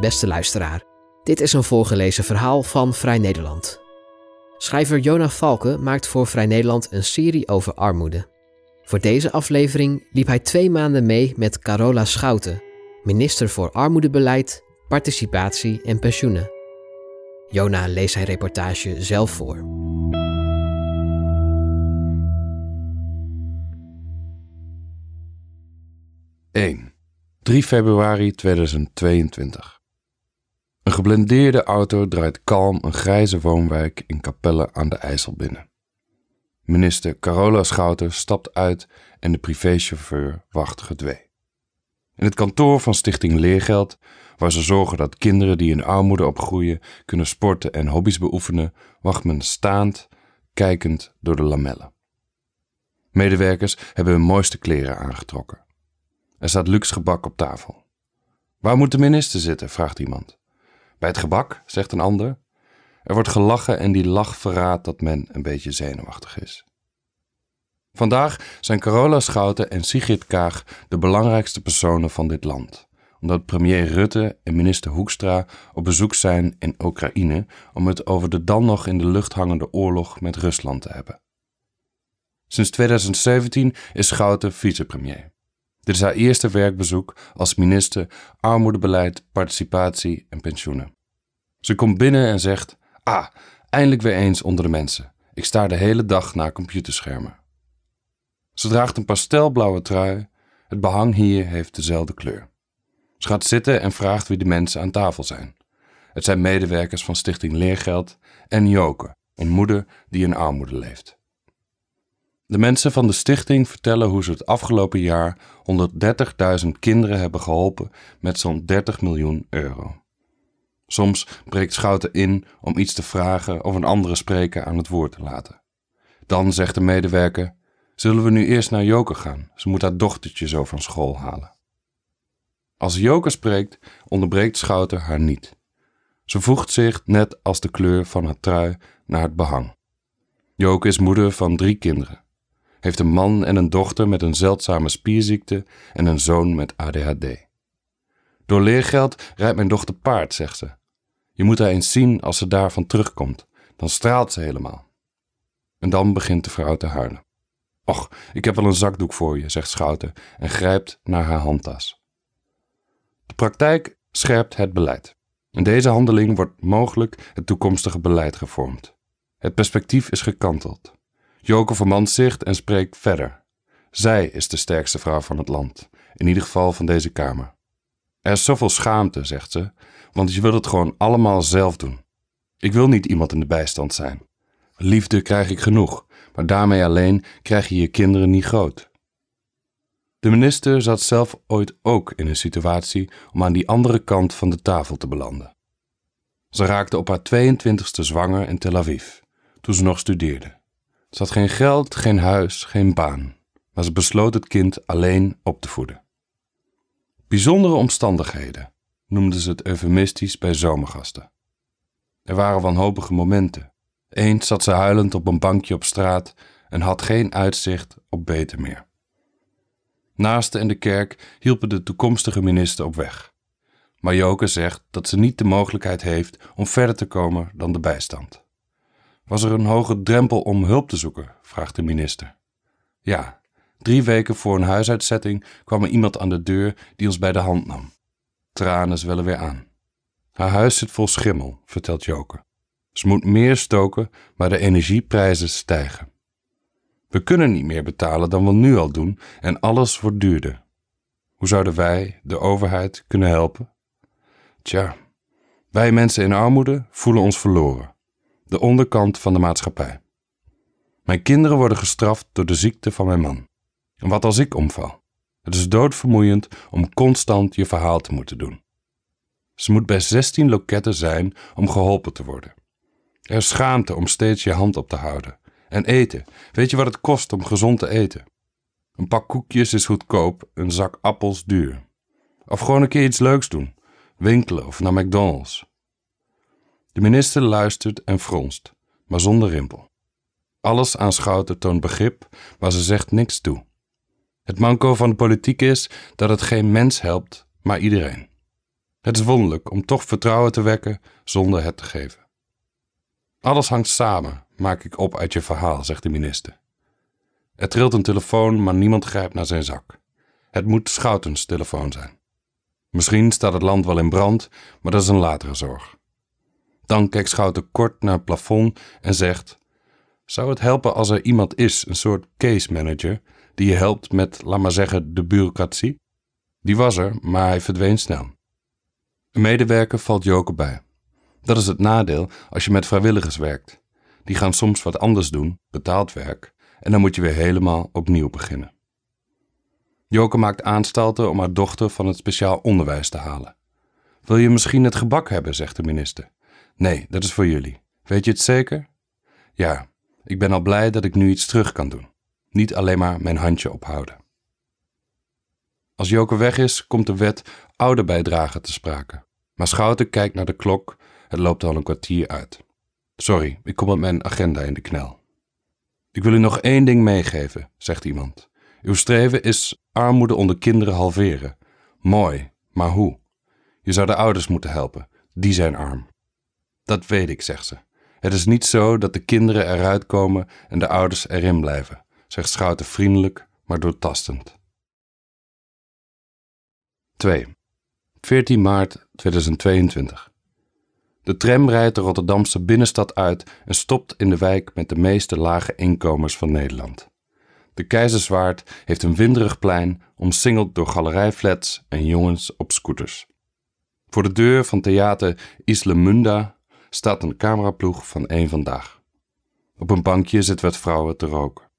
Beste luisteraar, dit is een voorgelezen verhaal van Vrij Nederland. Schrijver Jona Valken maakt voor Vrij Nederland een serie over armoede. Voor deze aflevering liep hij twee maanden mee met Carola Schouten, minister voor Armoedebeleid, Participatie en Pensioenen. Jona leest zijn reportage zelf voor. (1) 3 februari 2022 Een geblendeerde auto draait kalm een grijze woonwijk in Capelle aan de IJssel binnen. Minister Carola Schouten stapt uit en de privéchauffeur wacht gedwee. In het kantoor van Stichting Leergeld, waar ze zorgen dat kinderen die in armoede opgroeien kunnen sporten en hobby's beoefenen, wacht men staand, kijkend door de lamellen. Medewerkers hebben hun mooiste kleren aangetrokken. Er staat luxe gebak op tafel. Waar moet de minister zitten? vraagt iemand. Bij het gebak, zegt een ander. Er wordt gelachen en die lach verraadt dat men een beetje zenuwachtig is. Vandaag zijn Carola Schouten en Sigrid Kaag de belangrijkste personen van dit land, omdat premier Rutte en minister Hoekstra op bezoek zijn in Oekraïne om het over de dan nog in de lucht hangende oorlog met Rusland te hebben. Sinds 2017 is Schouten vicepremier. Dit is haar eerste werkbezoek als minister Armoedebeleid, Participatie en Pensioenen. Ze komt binnen en zegt: Ah, eindelijk weer eens onder de mensen. Ik sta de hele dag naar computerschermen. Ze draagt een pastelblauwe trui. Het behang hier heeft dezelfde kleur. Ze gaat zitten en vraagt wie de mensen aan tafel zijn. Het zijn medewerkers van Stichting Leergeld en Joke, een moeder die in armoede leeft. De mensen van de stichting vertellen hoe ze het afgelopen jaar 130.000 kinderen hebben geholpen met zo'n 30 miljoen euro. Soms breekt Schouten in om iets te vragen of een andere spreker aan het woord te laten. Dan zegt de medewerker: Zullen we nu eerst naar Joke gaan? Ze moet haar dochtertje zo van school halen. Als Joke spreekt, onderbreekt Schouten haar niet. Ze voegt zich, net als de kleur van haar trui, naar het behang. Joke is moeder van drie kinderen heeft een man en een dochter met een zeldzame spierziekte en een zoon met ADHD. Door leergeld rijdt mijn dochter paard, zegt ze. Je moet haar eens zien als ze daarvan terugkomt, dan straalt ze helemaal. En dan begint de vrouw te huilen. Och, ik heb wel een zakdoek voor je, zegt Schouten en grijpt naar haar handtas. De praktijk scherpt het beleid. In deze handeling wordt mogelijk het toekomstige beleid gevormd. Het perspectief is gekanteld. Joke vermant zich en spreekt verder. Zij is de sterkste vrouw van het land, in ieder geval van deze kamer. Er is zoveel schaamte, zegt ze, want je wilt het gewoon allemaal zelf doen. Ik wil niet iemand in de bijstand zijn. Liefde krijg ik genoeg, maar daarmee alleen krijg je je kinderen niet groot. De minister zat zelf ooit ook in een situatie om aan die andere kant van de tafel te belanden. Ze raakte op haar 22e zwanger in Tel Aviv, toen ze nog studeerde. Ze had geen geld, geen huis, geen baan, maar ze besloot het kind alleen op te voeden. Bijzondere omstandigheden noemden ze het eufemistisch bij zomergasten. Er waren wanhopige momenten. Eens zat ze huilend op een bankje op straat en had geen uitzicht op beter meer. Naasten en de kerk hielpen de toekomstige minister op weg. Maar Joke zegt dat ze niet de mogelijkheid heeft om verder te komen dan de bijstand. Was er een hoge drempel om hulp te zoeken? vraagt de minister. Ja, drie weken voor een huisuitzetting kwam er iemand aan de deur die ons bij de hand nam. Tranen zwellen weer aan. Haar huis zit vol schimmel, vertelt Joke. Ze moet meer stoken, maar de energieprijzen stijgen. We kunnen niet meer betalen dan we nu al doen en alles wordt duurder. Hoe zouden wij, de overheid, kunnen helpen? Tja, wij mensen in armoede voelen ons verloren de onderkant van de maatschappij. Mijn kinderen worden gestraft door de ziekte van mijn man. En wat als ik omval? Het is doodvermoeiend om constant je verhaal te moeten doen. Ze moet bij 16 loketten zijn om geholpen te worden. Er is schaamte om steeds je hand op te houden. En eten. Weet je wat het kost om gezond te eten? Een pak koekjes is goedkoop, een zak appels duur. Of gewoon een keer iets leuks doen. Winkelen of naar McDonald's. De minister luistert en fronst, maar zonder rimpel. Alles aan Schouten toont begrip, maar ze zegt niks toe. Het manco van de politiek is dat het geen mens helpt, maar iedereen. Het is wonderlijk om toch vertrouwen te wekken zonder het te geven. Alles hangt samen, maak ik op uit je verhaal, zegt de minister. Er trilt een telefoon, maar niemand grijpt naar zijn zak. Het moet Schoutens telefoon zijn. Misschien staat het land wel in brand, maar dat is een latere zorg. Dan kijkt Schouten kort naar het plafond en zegt: Zou het helpen als er iemand is, een soort case manager, die je helpt met, laat maar zeggen, de bureaucratie? Die was er, maar hij verdween snel. Een medewerker valt Joke bij. Dat is het nadeel als je met vrijwilligers werkt. Die gaan soms wat anders doen, betaald werk, en dan moet je weer helemaal opnieuw beginnen. Joke maakt aanstalten om haar dochter van het speciaal onderwijs te halen. Wil je misschien het gebak hebben, zegt de minister. Nee, dat is voor jullie. Weet je het zeker? Ja, ik ben al blij dat ik nu iets terug kan doen. Niet alleen maar mijn handje ophouden. Als Joke weg is, komt de wet ouderbijdrage te sprake. Maar Schouten kijkt naar de klok, het loopt al een kwartier uit. Sorry, ik kom met mijn agenda in de knel. Ik wil u nog één ding meegeven, zegt iemand. Uw streven is armoede onder kinderen halveren. Mooi, maar hoe? Je zou de ouders moeten helpen, die zijn arm. Dat weet ik, zegt ze. Het is niet zo dat de kinderen eruit komen en de ouders erin blijven, zegt Schouten vriendelijk, maar doortastend. 2. 14 maart 2022. De tram rijdt de Rotterdamse binnenstad uit en stopt in de wijk met de meeste lage inkomens van Nederland. De Keizerswaard heeft een winderig plein omsingeld door galerijflats en jongens op scooters. Voor de deur van theater Isle Munda staat een cameraploeg van één vandaag. Op een bankje zit wat vrouwen te roken.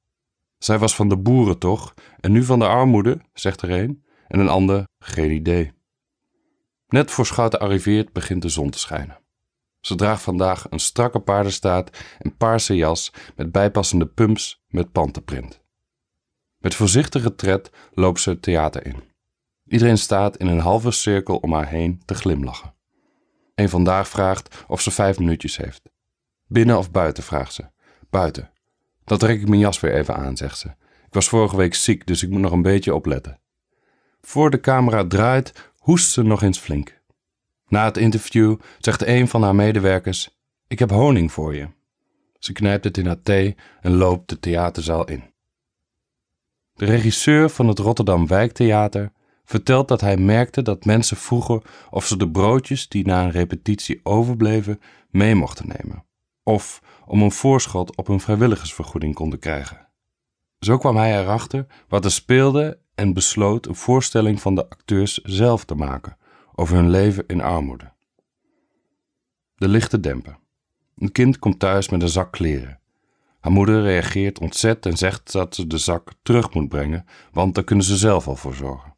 Zij was van de boeren toch, en nu van de armoede, zegt er een, en een ander geen idee. Net voor Schouten arriveert begint de zon te schijnen. Ze draagt vandaag een strakke paardenstaart en paarse jas met bijpassende pumps met pantenprint. Met voorzichtige tred loopt ze het theater in. Iedereen staat in een halve cirkel om haar heen te glimlachen. Een vandaag vraagt of ze vijf minuutjes heeft. Binnen of buiten, vraagt ze. Buiten. Dan trek ik mijn jas weer even aan, zegt ze. Ik was vorige week ziek, dus ik moet nog een beetje opletten. Voor de camera draait, hoest ze nog eens flink. Na het interview zegt een van haar medewerkers: Ik heb honing voor je. Ze knijpt het in haar thee en loopt de theaterzaal in. De regisseur van het Rotterdam Wijktheater vertelt dat hij merkte dat mensen vroegen of ze de broodjes die na een repetitie overbleven mee mochten nemen, of om een voorschot op een vrijwilligersvergoeding konden krijgen. Zo kwam hij erachter wat er speelde en besloot een voorstelling van de acteurs zelf te maken over hun leven in armoede. De lichte dempen. Een kind komt thuis met een zak kleren. Haar moeder reageert ontzet en zegt dat ze de zak terug moet brengen, want daar kunnen ze zelf al voor zorgen.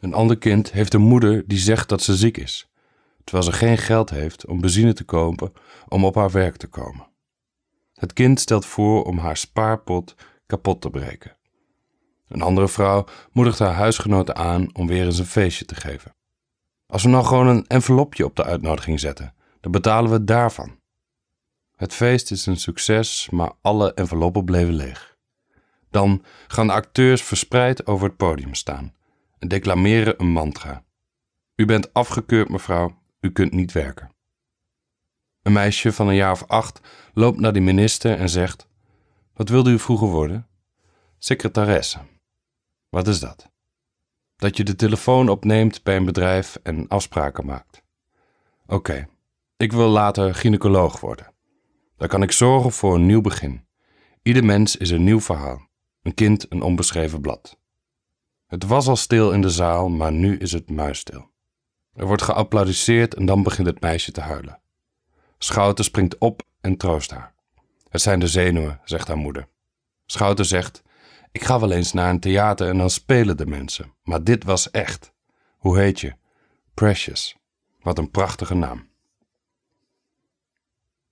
Een ander kind heeft een moeder die zegt dat ze ziek is, terwijl ze geen geld heeft om benzine te kopen om op haar werk te komen. Het kind stelt voor om haar spaarpot kapot te breken. Een andere vrouw moedigt haar huisgenoten aan om weer eens een feestje te geven. Als we nou gewoon een envelopje op de uitnodiging zetten, dan betalen we daarvan. Het feest is een succes, maar alle enveloppen bleven leeg. Dan gaan de acteurs verspreid over het podium staan declameren een mantra. U bent afgekeurd, mevrouw, u kunt niet werken. Een meisje van een jaar of acht loopt naar de minister en zegt: Wat wilde u vroeger worden? Secretaresse. Wat is dat? Dat je de telefoon opneemt bij een bedrijf en afspraken maakt. Oké, ik wil later gynaecoloog worden. Dan kan ik zorgen voor een nieuw begin. Ieder mens is een nieuw verhaal, een kind een onbeschreven blad. Het was al stil in de zaal, maar nu is het muisstil. Er wordt geapplaudisseerd en dan begint het meisje te huilen. Schouten springt op en troost haar. Het zijn de zenuwen, zegt haar moeder. Schouten zegt: Ik ga wel eens naar een theater en dan spelen de mensen, maar dit was echt. Hoe heet je? Precious. Wat een prachtige naam.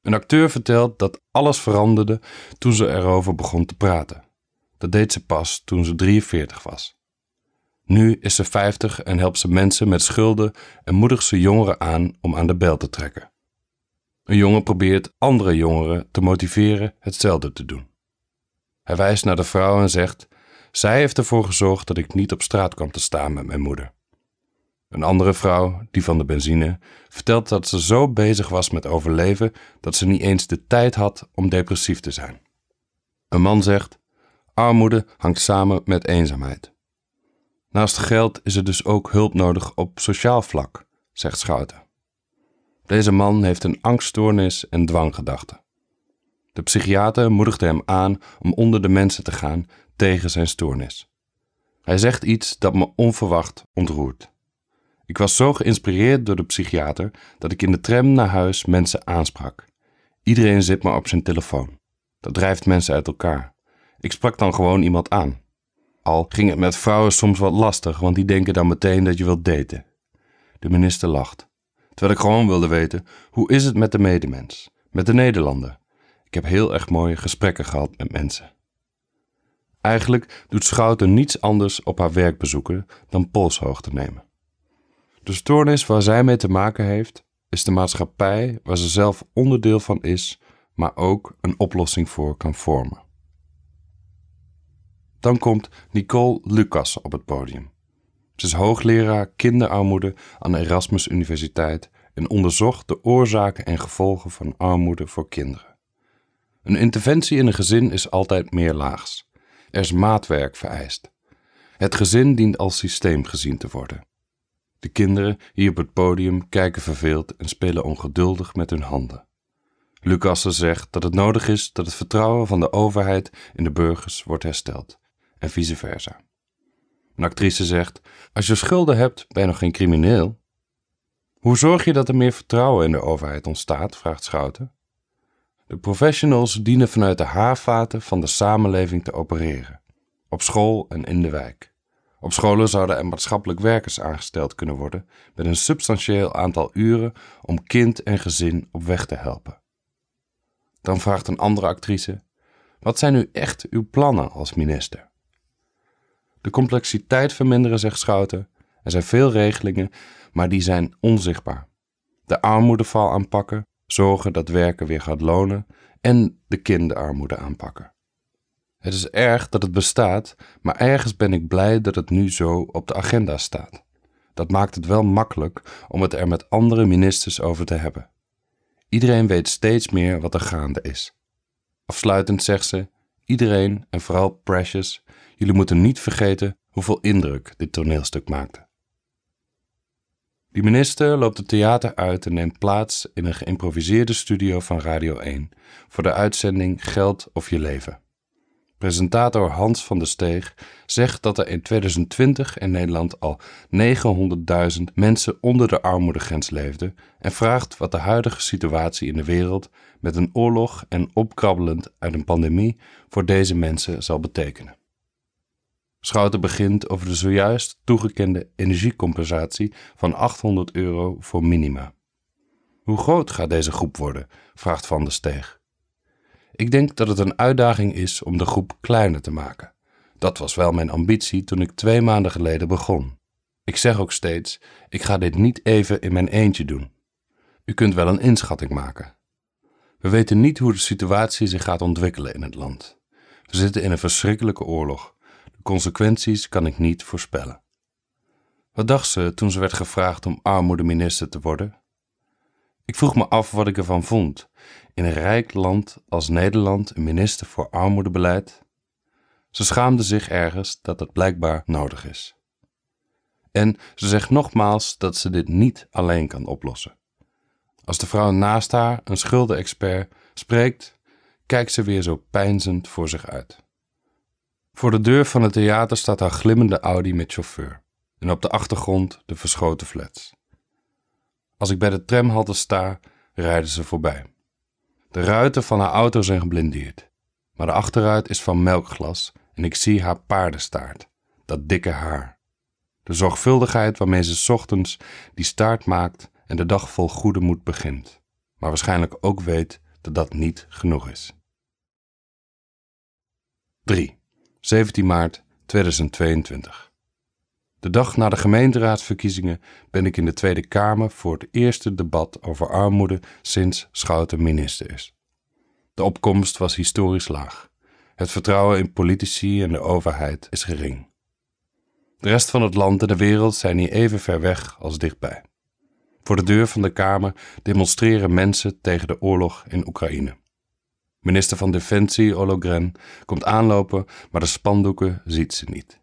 Een acteur vertelt dat alles veranderde toen ze erover begon te praten. Dat deed ze pas toen ze 43 was. Nu is ze 50 en helpt ze mensen met schulden en moedigt ze jongeren aan om aan de bel te trekken. Een jongen probeert andere jongeren te motiveren hetzelfde te doen. Hij wijst naar de vrouw en zegt: Zij heeft ervoor gezorgd dat ik niet op straat kwam te staan met mijn moeder. Een andere vrouw, die van de benzine, vertelt dat ze zo bezig was met overleven dat ze niet eens de tijd had om depressief te zijn. Een man zegt: Armoede hangt samen met eenzaamheid. Naast geld is er dus ook hulp nodig op sociaal vlak, zegt Schouten. Deze man heeft een angststoornis en dwanggedachten. De psychiater moedigde hem aan om onder de mensen te gaan tegen zijn stoornis. Hij zegt iets dat me onverwacht ontroert. Ik was zo geïnspireerd door de psychiater dat ik in de tram naar huis mensen aansprak. Iedereen zit maar op zijn telefoon. Dat drijft mensen uit elkaar. Ik sprak dan gewoon iemand aan. Al ging het met vrouwen soms wat lastig, want die denken dan meteen dat je wilt daten. De minister lacht. Terwijl ik gewoon wilde weten, hoe is het met de medemens? Met de Nederlander? Ik heb heel erg mooie gesprekken gehad met mensen. Eigenlijk doet Schouten niets anders op haar werkbezoeken dan polshoogte nemen. De stoornis waar zij mee te maken heeft, is de maatschappij waar ze zelf onderdeel van is, maar ook een oplossing voor kan vormen. Dan komt Nicole Lucas op het podium. Ze is hoogleraar kinderarmoede aan de Erasmus Universiteit en onderzocht de oorzaken en gevolgen van armoede voor kinderen. Een interventie in een gezin is altijd meerlaags. Er is maatwerk vereist. Het gezin dient als systeem gezien te worden. De kinderen hier op het podium kijken verveeld en spelen ongeduldig met hun handen. Lucasse zegt dat het nodig is dat het vertrouwen van de overheid in de burgers wordt hersteld en vice versa. Een actrice zegt: Als je schulden hebt, ben je nog geen crimineel. Hoe zorg je dat er meer vertrouwen in de overheid ontstaat? vraagt Schouten. De professionals dienen vanuit de haarvaten van de samenleving te opereren, op school en in de wijk. Op scholen zouden er maatschappelijk werkers aangesteld kunnen worden met een substantieel aantal uren om kind en gezin op weg te helpen. Dan vraagt een andere actrice: Wat zijn nu echt uw plannen als minister? De complexiteit verminderen, zegt Schouten. Er zijn veel regelingen, maar die zijn onzichtbaar. De armoedeval aanpakken, zorgen dat werken weer gaat lonen en de kinderarmoede aanpakken. Het is erg dat het bestaat, maar ergens ben ik blij dat het nu zo op de agenda staat. Dat maakt het wel makkelijk om het er met andere ministers over te hebben. Iedereen weet steeds meer wat er gaande is. Afsluitend zegt ze: iedereen en vooral Precious Jullie moeten niet vergeten hoeveel indruk dit toneelstuk maakte. Die minister loopt het theater uit en neemt plaats in een geïmproviseerde studio van Radio 1 voor de uitzending Geld of je leven. Presentator Hans van der Steeg zegt dat er in 2020 in Nederland al 900.000 mensen onder de armoedegrens leefden en vraagt wat de huidige situatie in de wereld met een oorlog en opkrabbelend uit een pandemie voor deze mensen zal betekenen. Schouten begint over de zojuist toegekende energiecompensatie van 800 euro voor minima. Hoe groot gaat deze groep worden? vraagt Van der Steeg. Ik denk dat het een uitdaging is om de groep kleiner te maken. Dat was wel mijn ambitie toen ik twee maanden geleden begon. Ik zeg ook steeds: ik ga dit niet even in mijn eentje doen. U kunt wel een inschatting maken. We weten niet hoe de situatie zich gaat ontwikkelen in het land. We zitten in een verschrikkelijke oorlog consequenties kan ik niet voorspellen. Wat dacht ze toen ze werd gevraagd om armoedeminister te worden? Ik vroeg me af wat ik ervan vond. In een rijk land als Nederland een minister voor armoedebeleid. Ze schaamde zich ergens dat het blijkbaar nodig is. En ze zegt nogmaals dat ze dit niet alleen kan oplossen. Als de vrouw naast haar, een schuldenexpert, spreekt, kijkt ze weer zo pijnzend voor zich uit. Voor de deur van het theater staat haar glimmende Audi met chauffeur en op de achtergrond de verschoten flats. Als ik bij de tramhalte sta, rijden ze voorbij. De ruiten van haar auto zijn geblindeerd, maar de achterruit is van melkglas en ik zie haar paardenstaart, dat dikke haar. De zorgvuldigheid waarmee ze ochtends die staart maakt en de dag vol goede moed begint, maar waarschijnlijk ook weet dat dat niet genoeg is. 3. 17 maart 2022. De dag na de gemeenteraadsverkiezingen ben ik in de Tweede Kamer voor het eerste debat over armoede sinds Schouten minister is. De opkomst was historisch laag. Het vertrouwen in politici en de overheid is gering. De rest van het land en de wereld zijn hier even ver weg als dichtbij. Voor de deur van de Kamer demonstreren mensen tegen de oorlog in Oekraïne. Minister van Defensie Ologren komt aanlopen, maar de spandoeken ziet ze niet.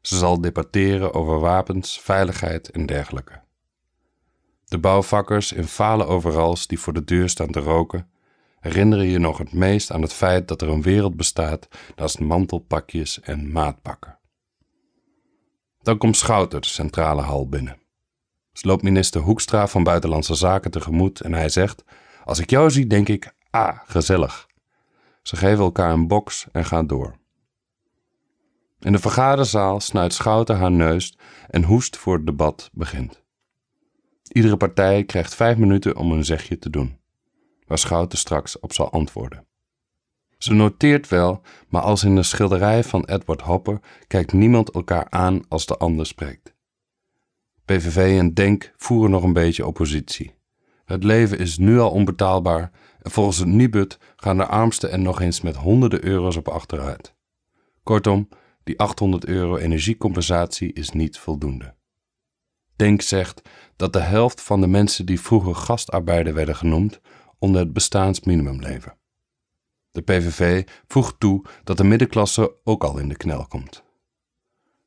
Ze zal debatteren over wapens, veiligheid en dergelijke. De bouwvakkers in fale overals die voor de deur staan te roken, herinneren je nog het meest aan het feit dat er een wereld bestaat naast mantelpakjes en maatpakken. Dan komt Schouten de centrale hal binnen. Ze loopt minister Hoekstra van Buitenlandse Zaken tegemoet en hij zegt: Als ik jou zie, denk ik, ah, gezellig. Ze geven elkaar een box en gaan door. In de vergaderzaal snuit Schouten haar neus en hoest voor het debat begint. Iedere partij krijgt vijf minuten om een zegje te doen, waar Schouten straks op zal antwoorden. Ze noteert wel, maar als in de schilderij van Edward Hopper kijkt niemand elkaar aan als de ander spreekt. PVV en DENK voeren nog een beetje oppositie. Het leven is nu al onbetaalbaar en volgens het Nibud gaan de armsten er nog eens met honderden euro's op achteruit. Kortom, die 800 euro energiecompensatie is niet voldoende. Denk zegt dat de helft van de mensen die vroeger gastarbeider werden genoemd onder het bestaansminimum leven. De PVV voegt toe dat de middenklasse ook al in de knel komt.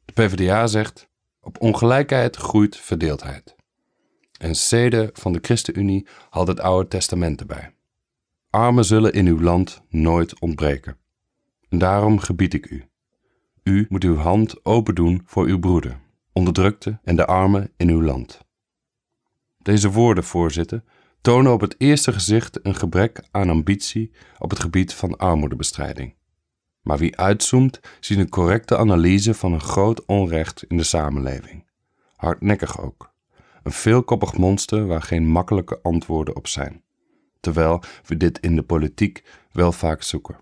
De PvdA zegt: op ongelijkheid groeit verdeeldheid. En Sede van de ChristenUnie haalt het Oude Testament erbij. Armen zullen in uw land nooit ontbreken. En daarom gebied ik u. U moet uw hand open doen voor uw broeder, onderdrukte en de armen in uw land. Deze woorden, voorzitter, tonen op het eerste gezicht een gebrek aan ambitie op het gebied van armoedebestrijding. Maar wie uitzoomt, ziet een correcte analyse van een groot onrecht in de samenleving. Hardnekkig ook. Een veelkoppig monster waar geen makkelijke antwoorden op zijn. Terwijl we dit in de politiek wel vaak zoeken.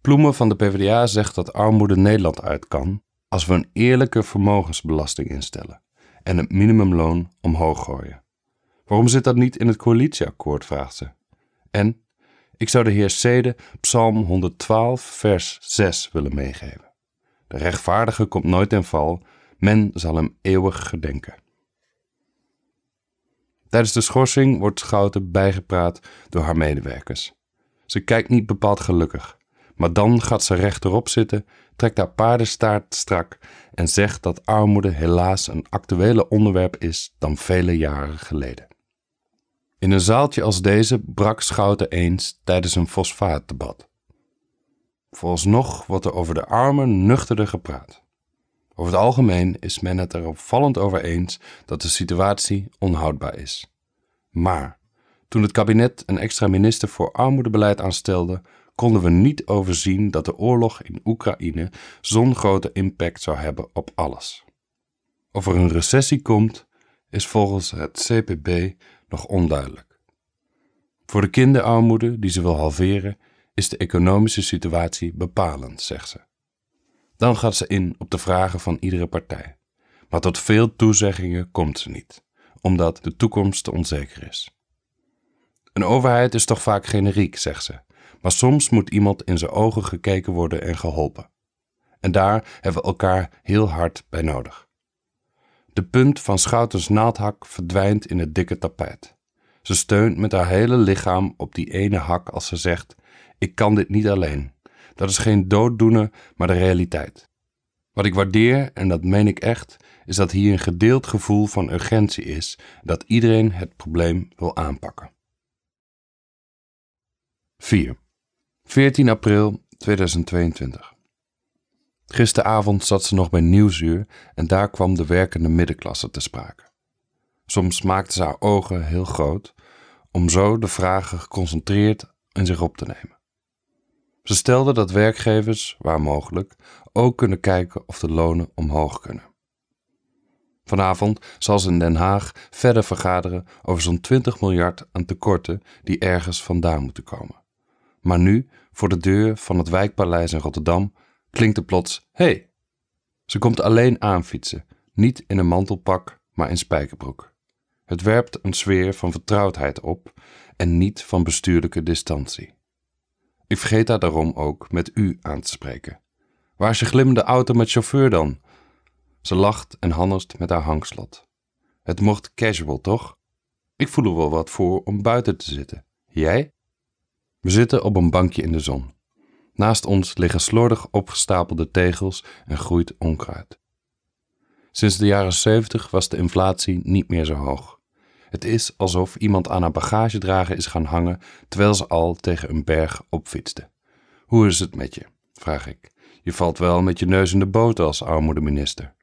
Ploemen van de PvdA zegt dat armoede Nederland uit kan als we een eerlijke vermogensbelasting instellen en het minimumloon omhoog gooien. Waarom zit dat niet in het coalitieakkoord, vraagt ze. En ik zou de heer Sede Psalm 112, vers 6 willen meegeven. De rechtvaardige komt nooit in val, men zal hem eeuwig gedenken. Tijdens de schorsing wordt Schouten bijgepraat door haar medewerkers. Ze kijkt niet bepaald gelukkig, maar dan gaat ze rechterop zitten, trekt haar paardenstaart strak en zegt dat armoede helaas een actuele onderwerp is dan vele jaren geleden. In een zaaltje als deze brak Schouten eens tijdens een fosfaatdebat. Vooralsnog wordt er over de armen nuchterder gepraat. Over het algemeen is men het er opvallend over eens dat de situatie onhoudbaar is. Maar toen het kabinet een extra minister voor armoedebeleid aanstelde, konden we niet overzien dat de oorlog in Oekraïne zo'n grote impact zou hebben op alles. Of er een recessie komt, is volgens het CPB nog onduidelijk. Voor de kinderarmoede die ze wil halveren, is de economische situatie bepalend, zegt ze. Dan gaat ze in op de vragen van iedere partij. Maar tot veel toezeggingen komt ze niet, omdat de toekomst te onzeker is. Een overheid is toch vaak generiek, zegt ze, maar soms moet iemand in zijn ogen gekeken worden en geholpen. En daar hebben we elkaar heel hard bij nodig. De punt van Schoutens naaldhak verdwijnt in het dikke tapijt. Ze steunt met haar hele lichaam op die ene hak als ze zegt: Ik kan dit niet alleen. Dat is geen dooddoener, maar de realiteit. Wat ik waardeer, en dat meen ik echt, is dat hier een gedeeld gevoel van urgentie is, dat iedereen het probleem wil aanpakken. 4. 14 april 2022. Gisteravond zat ze nog bij Nieuwsuur en daar kwam de werkende middenklasse te sprake. Soms maakte ze haar ogen heel groot, om zo de vragen geconcentreerd in zich op te nemen. Ze stelde dat werkgevers, waar mogelijk, ook kunnen kijken of de lonen omhoog kunnen. Vanavond zal ze in Den Haag verder vergaderen over zo'n 20 miljard aan tekorten die ergens vandaan moeten komen. Maar nu, voor de deur van het wijkpaleis in Rotterdam, klinkt er plots: hey. Ze komt alleen aanfietsen, niet in een mantelpak, maar in spijkerbroek. Het werpt een sfeer van vertrouwdheid op en niet van bestuurlijke distantie. Ik vergeet haar daarom ook met u aan te spreken. Waar is je glimmende auto met chauffeur dan? Ze lacht en hannest met haar hangslot. Het mocht casual, toch? Ik voel er wel wat voor om buiten te zitten. Jij? We zitten op een bankje in de zon. Naast ons liggen slordig opgestapelde tegels en groeit onkruid. Sinds de jaren 70 was de inflatie niet meer zo hoog. Het is alsof iemand aan haar bagagedrager is gaan hangen terwijl ze al tegen een berg opfietste. Hoe is het met je? vraag ik. Je valt wel met je neus in de boter als armoedeminister.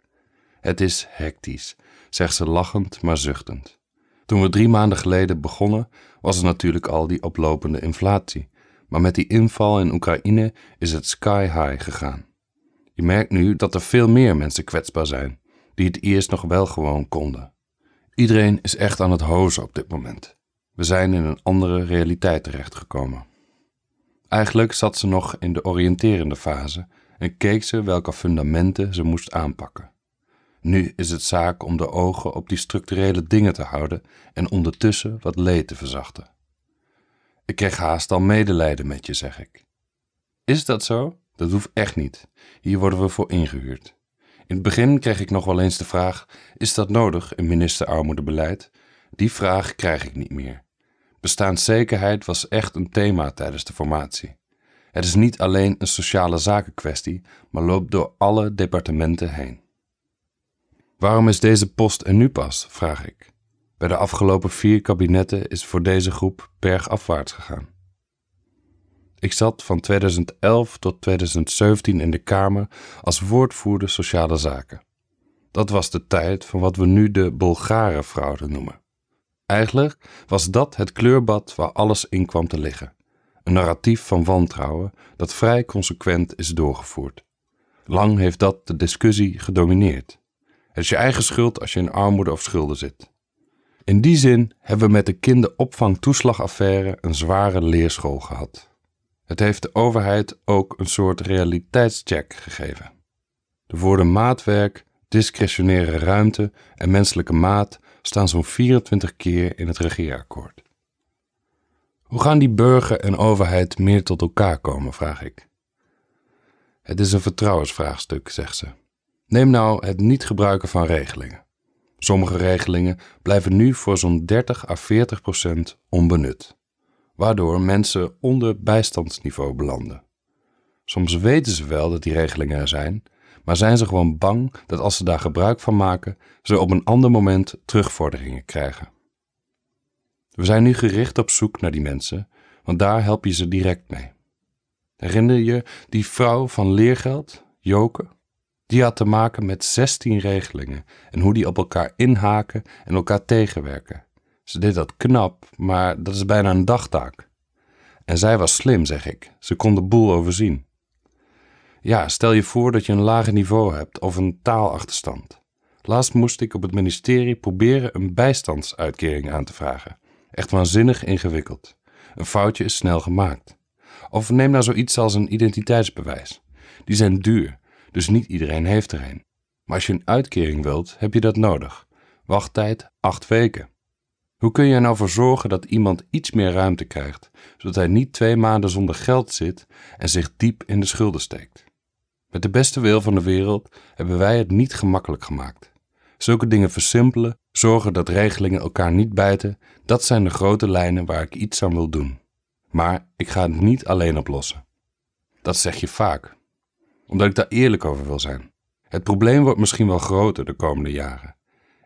Het is hectisch, zegt ze lachend maar zuchtend. Toen we drie maanden geleden begonnen, was er natuurlijk al die oplopende inflatie. Maar met die inval in Oekraïne is het sky high gegaan. Je merkt nu dat er veel meer mensen kwetsbaar zijn, die het eerst nog wel gewoon konden. Iedereen is echt aan het hozen op dit moment. We zijn in een andere realiteit terechtgekomen. Eigenlijk zat ze nog in de oriënterende fase en keek ze welke fundamenten ze moest aanpakken. Nu is het zaak om de ogen op die structurele dingen te houden en ondertussen wat leed te verzachten. Ik kreeg haast al medelijden met je, zeg ik. Is dat zo? Dat hoeft echt niet. Hier worden we voor ingehuurd. In het begin kreeg ik nog wel eens de vraag: is dat nodig in ministerarmoedebeleid? Die vraag krijg ik niet meer. Bestaanszekerheid was echt een thema tijdens de formatie. Het is niet alleen een sociale zakenkwestie, maar loopt door alle departementen heen. Waarom is deze post er nu pas? vraag ik. Bij de afgelopen vier kabinetten is voor deze groep bergafwaarts gegaan. Ik zat van 2011 tot 2017 in de Kamer als woordvoerder sociale zaken. Dat was de tijd van wat we nu de Bulgarenfraude noemen. Eigenlijk was dat het kleurbad waar alles in kwam te liggen. Een narratief van wantrouwen dat vrij consequent is doorgevoerd. Lang heeft dat de discussie gedomineerd. Het is je eigen schuld als je in armoede of schulden zit. In die zin hebben we met de kinderopvangtoeslagaffaire een zware leerschool gehad. Het heeft de overheid ook een soort realiteitscheck gegeven. De woorden maatwerk, discretionaire ruimte en menselijke maat staan zo'n 24 keer in het regeerakkoord. Hoe gaan die burger en overheid meer tot elkaar komen, vraag ik. Het is een vertrouwensvraagstuk, zegt ze. Neem nou het niet gebruiken van regelingen. Sommige regelingen blijven nu voor zo'n 30 à 40 procent onbenut, waardoor mensen onder bijstandsniveau belanden. Soms weten ze wel dat die regelingen er zijn, maar zijn ze gewoon bang dat als ze daar gebruik van maken, ze op een ander moment terugvorderingen krijgen. We zijn nu gericht op zoek naar die mensen, want daar help je ze direct mee. Herinner je die vrouw van leergeld, Joke? Die had te maken met 16 regelingen en hoe die op elkaar inhaken en elkaar tegenwerken. Ze deed dat knap, maar dat is bijna een dagtaak. En zij was slim, zeg ik. Ze kon de boel overzien. Ja, stel je voor dat je een lager niveau hebt of een taalachterstand. Laatst moest ik op het ministerie proberen een bijstandsuitkering aan te vragen. Echt waanzinnig ingewikkeld. Een foutje is snel gemaakt. Of neem nou zoiets als een identiteitsbewijs. Die zijn duur dus niet iedereen heeft er een. Maar als je een uitkering wilt, heb je dat nodig. Wachttijd 8 weken. Hoe kun je er nou voor zorgen dat iemand iets meer ruimte krijgt, zodat hij niet twee maanden zonder geld zit en zich diep in de schulden steekt? Met de beste wil van de wereld hebben wij het niet gemakkelijk gemaakt. Zulke dingen versimpelen, zorgen dat regelingen elkaar niet bijten, dat zijn de grote lijnen waar ik iets aan wil doen. Maar ik ga het niet alleen oplossen. Dat zeg je vaak, omdat ik daar eerlijk over wil zijn. Het probleem wordt misschien wel groter de komende jaren.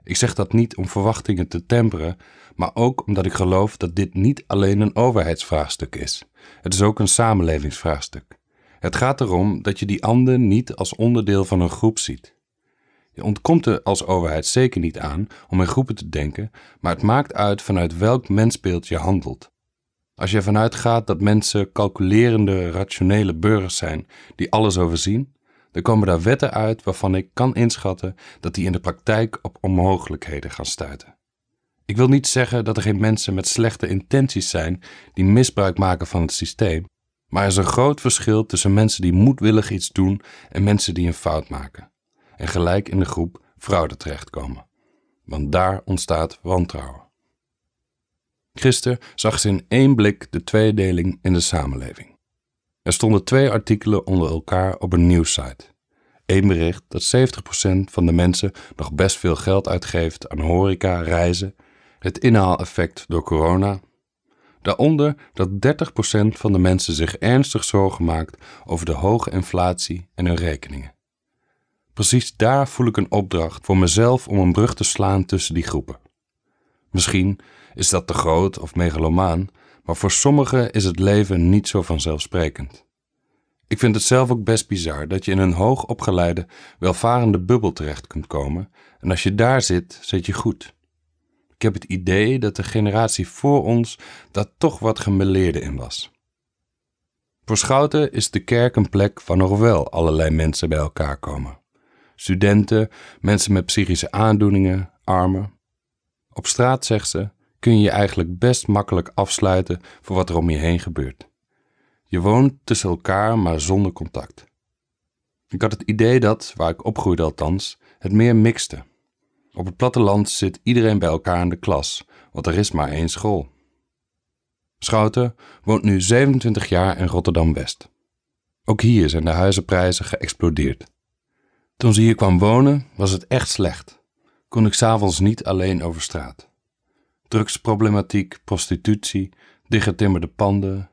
Ik zeg dat niet om verwachtingen te temperen, maar ook omdat ik geloof dat dit niet alleen een overheidsvraagstuk is. Het is ook een samenlevingsvraagstuk. Het gaat erom dat je die ander niet als onderdeel van een groep ziet. Je ontkomt er als overheid zeker niet aan om in groepen te denken, maar het maakt uit vanuit welk mensbeeld je handelt. Als je ervan uitgaat dat mensen calculerende, rationele burgers zijn die alles overzien, dan komen daar wetten uit waarvan ik kan inschatten dat die in de praktijk op onmogelijkheden gaan stuiten. Ik wil niet zeggen dat er geen mensen met slechte intenties zijn die misbruik maken van het systeem, maar er is een groot verschil tussen mensen die moedwillig iets doen en mensen die een fout maken en gelijk in de groep fraude terechtkomen. Want daar ontstaat wantrouwen. Gisteren zag ze in één blik de tweedeling in de samenleving. Er stonden twee artikelen onder elkaar op een nieuwssite. Eén bericht dat 70% van de mensen nog best veel geld uitgeeft aan horeca, reizen, het inhaaleffect door corona. Daaronder dat 30% van de mensen zich ernstig zorgen maakt over de hoge inflatie en hun rekeningen. Precies daar voel ik een opdracht voor mezelf om een brug te slaan tussen die groepen. Misschien is dat te groot of megalomaan, maar voor sommigen is het leven niet zo vanzelfsprekend. Ik vind het zelf ook best bizar dat je in een hoogopgeleide, welvarende bubbel terecht kunt komen en als je daar zit, zit je goed. Ik heb het idee dat de generatie voor ons daar toch wat gemeleerde in was. Voor Schouten is de kerk een plek waar nog wel allerlei mensen bij elkaar komen. Studenten, mensen met psychische aandoeningen, armen. Op straat, zegt ze, kun je je eigenlijk best makkelijk afsluiten voor wat er om je heen gebeurt. Je woont tussen elkaar, maar zonder contact. Ik had het idee dat, waar ik opgroeide althans, het meer mixte. Op het platteland zit iedereen bij elkaar in de klas, want er is maar één school. Schouten woont nu 27 jaar in Rotterdam-West. Ook hier zijn de huizenprijzen geëxplodeerd. Toen ze hier kwam wonen, was het echt slecht. Kon ik s'avonds niet alleen over straat. Drugsproblematiek, prostitutie, dichtgetimmerde panden,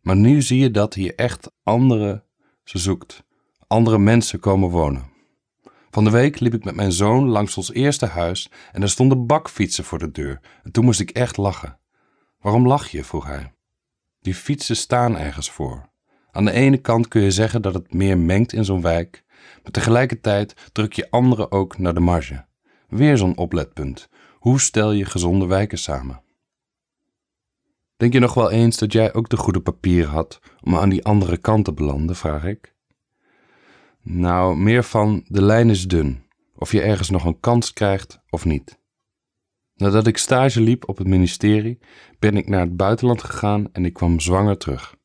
maar nu zie je dat hier echt andere, ze zoekt, andere mensen komen wonen. Van de week liep ik met mijn zoon langs ons eerste huis en er stonden bakfietsen voor de deur. En toen moest ik echt lachen. Waarom lach je? vroeg hij. Die fietsen staan ergens voor. Aan de ene kant kun je zeggen dat het meer mengt in zo'n wijk, maar tegelijkertijd druk je anderen ook naar de marge. Weer zo'n opletpunt. Hoe stel je gezonde wijken samen? Denk je nog wel eens dat jij ook de goede papieren had om aan die andere kant te belanden, vraag ik. Nou, meer van de lijn is dun, of je ergens nog een kans krijgt of niet. Nadat ik stage liep op het ministerie, ben ik naar het buitenland gegaan en ik kwam zwanger terug.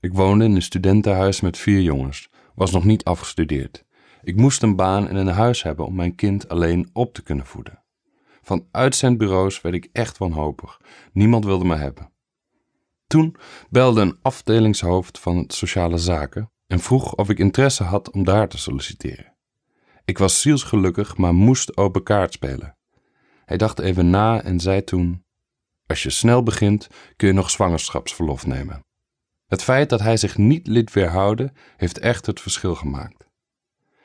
Ik woonde in een studentenhuis met vier jongens, was nog niet afgestudeerd. Ik moest een baan en een huis hebben om mijn kind alleen op te kunnen voeden. Van uitzendbureaus werd ik echt wanhopig. Niemand wilde me hebben. Toen belde een afdelingshoofd van het sociale zaken en vroeg of ik interesse had om daar te solliciteren. Ik was zielsgelukkig, maar moest open kaart spelen. Hij dacht even na en zei toen: Als je snel begint, kun je nog zwangerschapsverlof nemen. Het feit dat hij zich niet liet weerhouden, heeft echt het verschil gemaakt.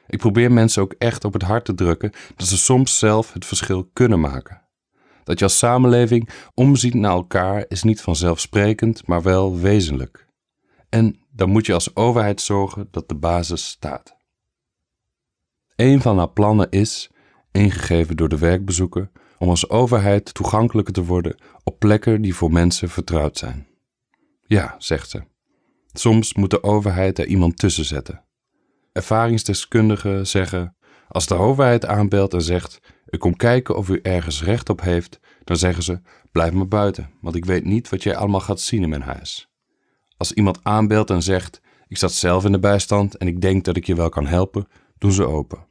Ik probeer mensen ook echt op het hart te drukken dat ze soms zelf het verschil kunnen maken. Dat je als samenleving omziet naar elkaar is niet vanzelfsprekend, maar wel wezenlijk. En dan moet je als overheid zorgen dat de basis staat. Een van haar plannen is, ingegeven door de werkbezoeker, om als overheid toegankelijker te worden op plekken die voor mensen vertrouwd zijn. Ja, zegt ze. Soms moet de overheid er iemand tussen zetten. Ervaringsdeskundigen zeggen: als de overheid aanbelt en zegt: Ik kom kijken of u ergens recht op heeft, dan zeggen ze: Blijf maar buiten, want ik weet niet wat jij allemaal gaat zien in mijn huis. Als iemand aanbelt en zegt: Ik zat zelf in de bijstand en ik denk dat ik je wel kan helpen, doen ze open.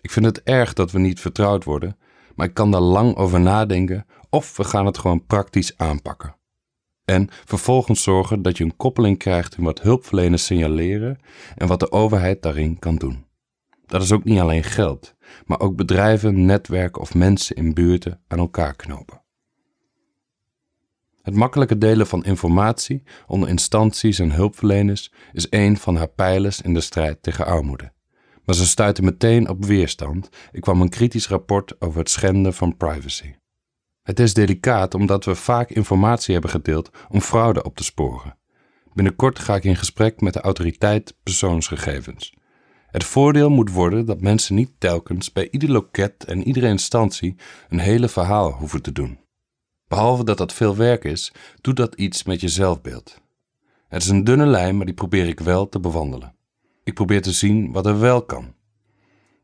Ik vind het erg dat we niet vertrouwd worden, maar ik kan daar lang over nadenken of we gaan het gewoon praktisch aanpakken. En vervolgens zorgen dat je een koppeling krijgt in wat hulpverleners signaleren en wat de overheid daarin kan doen. Dat is ook niet alleen geld, maar ook bedrijven, netwerken of mensen in buurten aan elkaar knopen. Het makkelijke delen van informatie onder instanties en hulpverleners is een van haar pijlers in de strijd tegen armoede. Maar ze stuitte meteen op weerstand. Ik kwam een kritisch rapport over het schenden van privacy. Het is delicaat omdat we vaak informatie hebben gedeeld om fraude op te sporen. Binnenkort ga ik in gesprek met de autoriteit persoonsgegevens. Het voordeel moet worden dat mensen niet telkens bij ieder loket en iedere instantie een hele verhaal hoeven te doen. Behalve dat dat veel werk is, doet dat iets met je zelfbeeld. Het is een dunne lijn, maar die probeer ik wel te bewandelen. Ik probeer te zien wat er wel kan.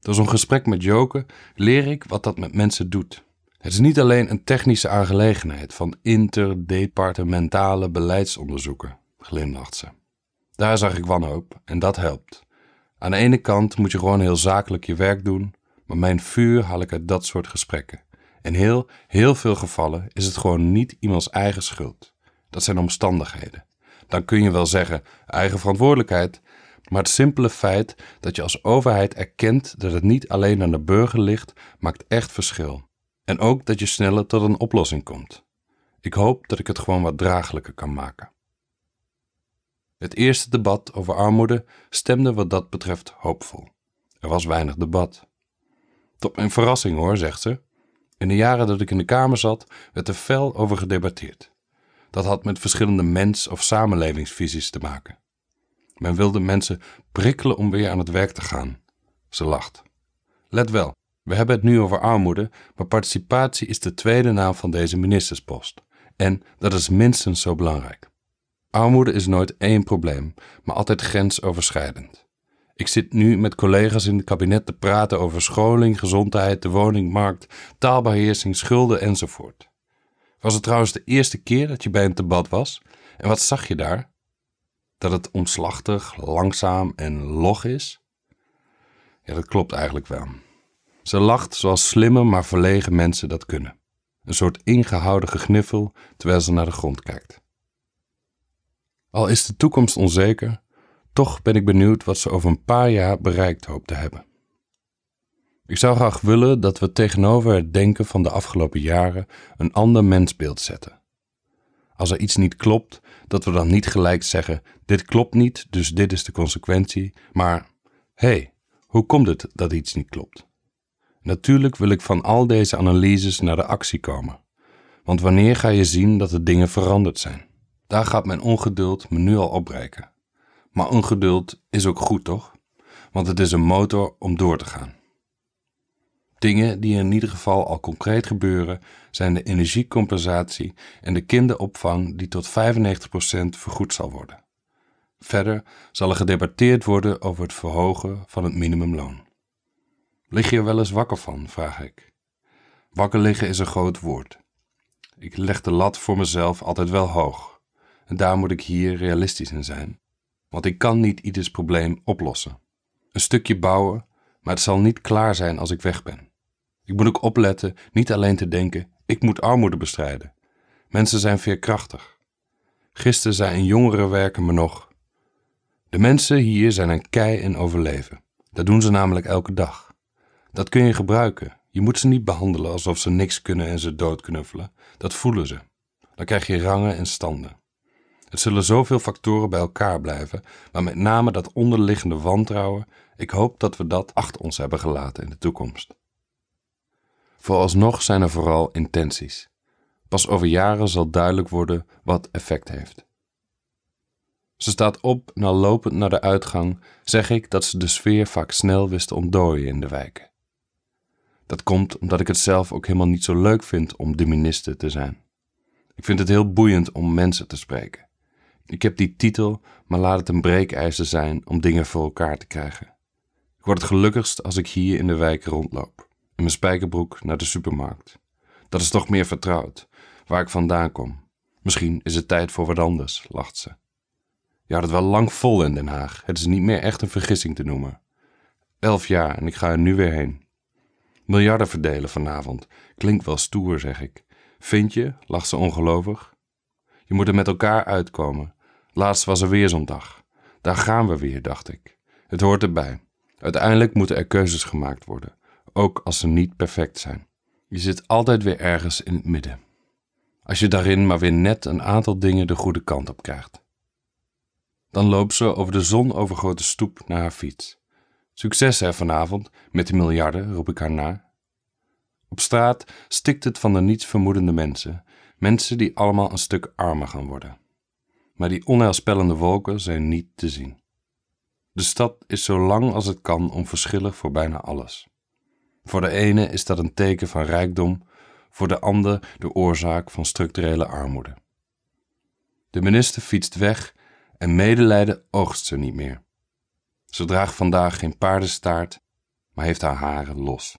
Door zo'n gesprek met Joke leer ik wat dat met mensen doet. Het is niet alleen een technische aangelegenheid van interdepartementale beleidsonderzoeken, glimlacht ze. Daar zag ik wanhoop en dat helpt. Aan de ene kant moet je gewoon heel zakelijk je werk doen, maar mijn vuur haal ik uit dat soort gesprekken. In heel, heel veel gevallen is het gewoon niet iemands eigen schuld. Dat zijn omstandigheden. Dan kun je wel zeggen eigen verantwoordelijkheid, Maar het simpele feit dat je als overheid erkent dat het niet alleen aan de burger ligt, maakt echt verschil. En ook dat je sneller tot een oplossing komt. Ik hoop dat ik het gewoon wat draaglijker kan maken. Het eerste debat over armoede stemde wat dat betreft hoopvol. Er was weinig debat. Tot mijn verrassing hoor, zegt ze. In de jaren dat ik in de Kamer zat, werd er fel over gedebatteerd. Dat had met verschillende mens- of samenlevingsvisies te maken. Men wilde mensen prikkelen om weer aan het werk te gaan. Ze lacht. Let wel, we hebben het nu over armoede, maar participatie is de tweede naam van deze ministerspost. En dat is minstens zo belangrijk. Armoede is nooit één probleem, maar altijd grensoverschrijdend. Ik zit nu met collega's in het kabinet te praten over scholing, gezondheid, de woningmarkt, taalbeheersing, schulden enzovoort. Was het trouwens de eerste keer dat je bij een debat was? En wat zag je daar? Dat het omslachtig, langzaam en log is? Ja, dat klopt eigenlijk wel. Ze lacht zoals slimme maar verlegen mensen dat kunnen. Een soort ingehouden gegniffel terwijl ze naar de grond kijkt. Al is de toekomst onzeker, toch ben ik benieuwd wat ze over een paar jaar bereikt hoopt te hebben. Ik zou graag willen dat we tegenover het denken van de afgelopen jaren een ander mensbeeld zetten. Als er iets niet klopt, dat we dan niet gelijk zeggen: dit klopt niet, dus dit is de consequentie, maar hé, hey, hoe komt het dat iets niet klopt? Natuurlijk wil ik van al deze analyses naar de actie komen. Want wanneer ga je zien dat de dingen veranderd zijn? Daar gaat mijn ongeduld me nu al opbreken. Maar ongeduld is ook goed, toch? Want het is een motor om door te gaan. Dingen die in ieder geval al concreet gebeuren zijn de energiecompensatie en de kinderopvang die tot 95% vergoed zal worden. Verder zal er gedebatteerd worden over het verhogen van het minimumloon. Lig je er wel eens wakker van, vraag ik. Wakker liggen is een groot woord. Ik leg de lat voor mezelf altijd wel hoog. En daar moet ik hier realistisch in zijn. Want ik kan niet ieders probleem oplossen. Een stukje bouwen, maar het zal niet klaar zijn als ik weg ben. Ik moet ook opletten niet alleen te denken: ik moet armoede bestrijden. Mensen zijn veerkrachtig. Gisteren zei een jongere werker me nog: De mensen hier zijn een kei en overleven. Dat doen ze namelijk elke dag. Dat kun je gebruiken. Je moet ze niet behandelen alsof ze niks kunnen en ze doodknuffelen. Dat voelen ze. Dan krijg je rangen en standen. Het zullen zoveel factoren bij elkaar blijven, maar met name dat onderliggende wantrouwen. Ik hoop dat we dat achter ons hebben gelaten in de toekomst. Vooralsnog zijn er vooral intenties. Pas over jaren zal duidelijk worden wat effect heeft. Ze staat op en al lopend naar de uitgang zeg ik dat ze de sfeer vaak snel wist te ontdooien in de wijken. Dat komt omdat ik het zelf ook helemaal niet zo leuk vind om de minister te zijn. Ik vind het heel boeiend om mensen te spreken. Ik heb die titel, maar laat het een breekijzer zijn om dingen voor elkaar te krijgen. Ik word het gelukkigst als ik hier in de wijk rondloop in mijn spijkerbroek naar de supermarkt. Dat is toch meer vertrouwd, waar ik vandaan kom. Misschien is het tijd voor wat anders, lacht ze. Je had het wel lang vol in Den Haag. Het is niet meer echt een vergissing te noemen. Elf jaar en ik ga er nu weer heen. Miljarden verdelen vanavond. Klinkt wel stoer, zeg ik. Vind je? lacht ze ongelovig. Je moet er met elkaar uitkomen. Laatst was er weer zo'n dag. Daar gaan we weer, dacht ik. Het hoort erbij. Uiteindelijk moeten er keuzes gemaakt worden ook als ze niet perfect zijn. Je zit altijd weer ergens in het midden. Als je daarin maar weer net een aantal dingen de goede kant op krijgt. Dan loopt ze over de zonovergrote stoep naar haar fiets. Succes hè vanavond, met die miljarden, roep ik haar na. Op straat stikt het van de niets vermoedende mensen, mensen die allemaal een stuk armer gaan worden. Maar die onheilspellende wolken zijn niet te zien. De stad is zo lang als het kan onverschillig voor bijna alles. Voor de ene is dat een teken van rijkdom, voor de ander de oorzaak van structurele armoede. De minister fietst weg en medelijden oogst ze niet meer. Ze draagt vandaag geen paardenstaart, maar heeft haar haren los.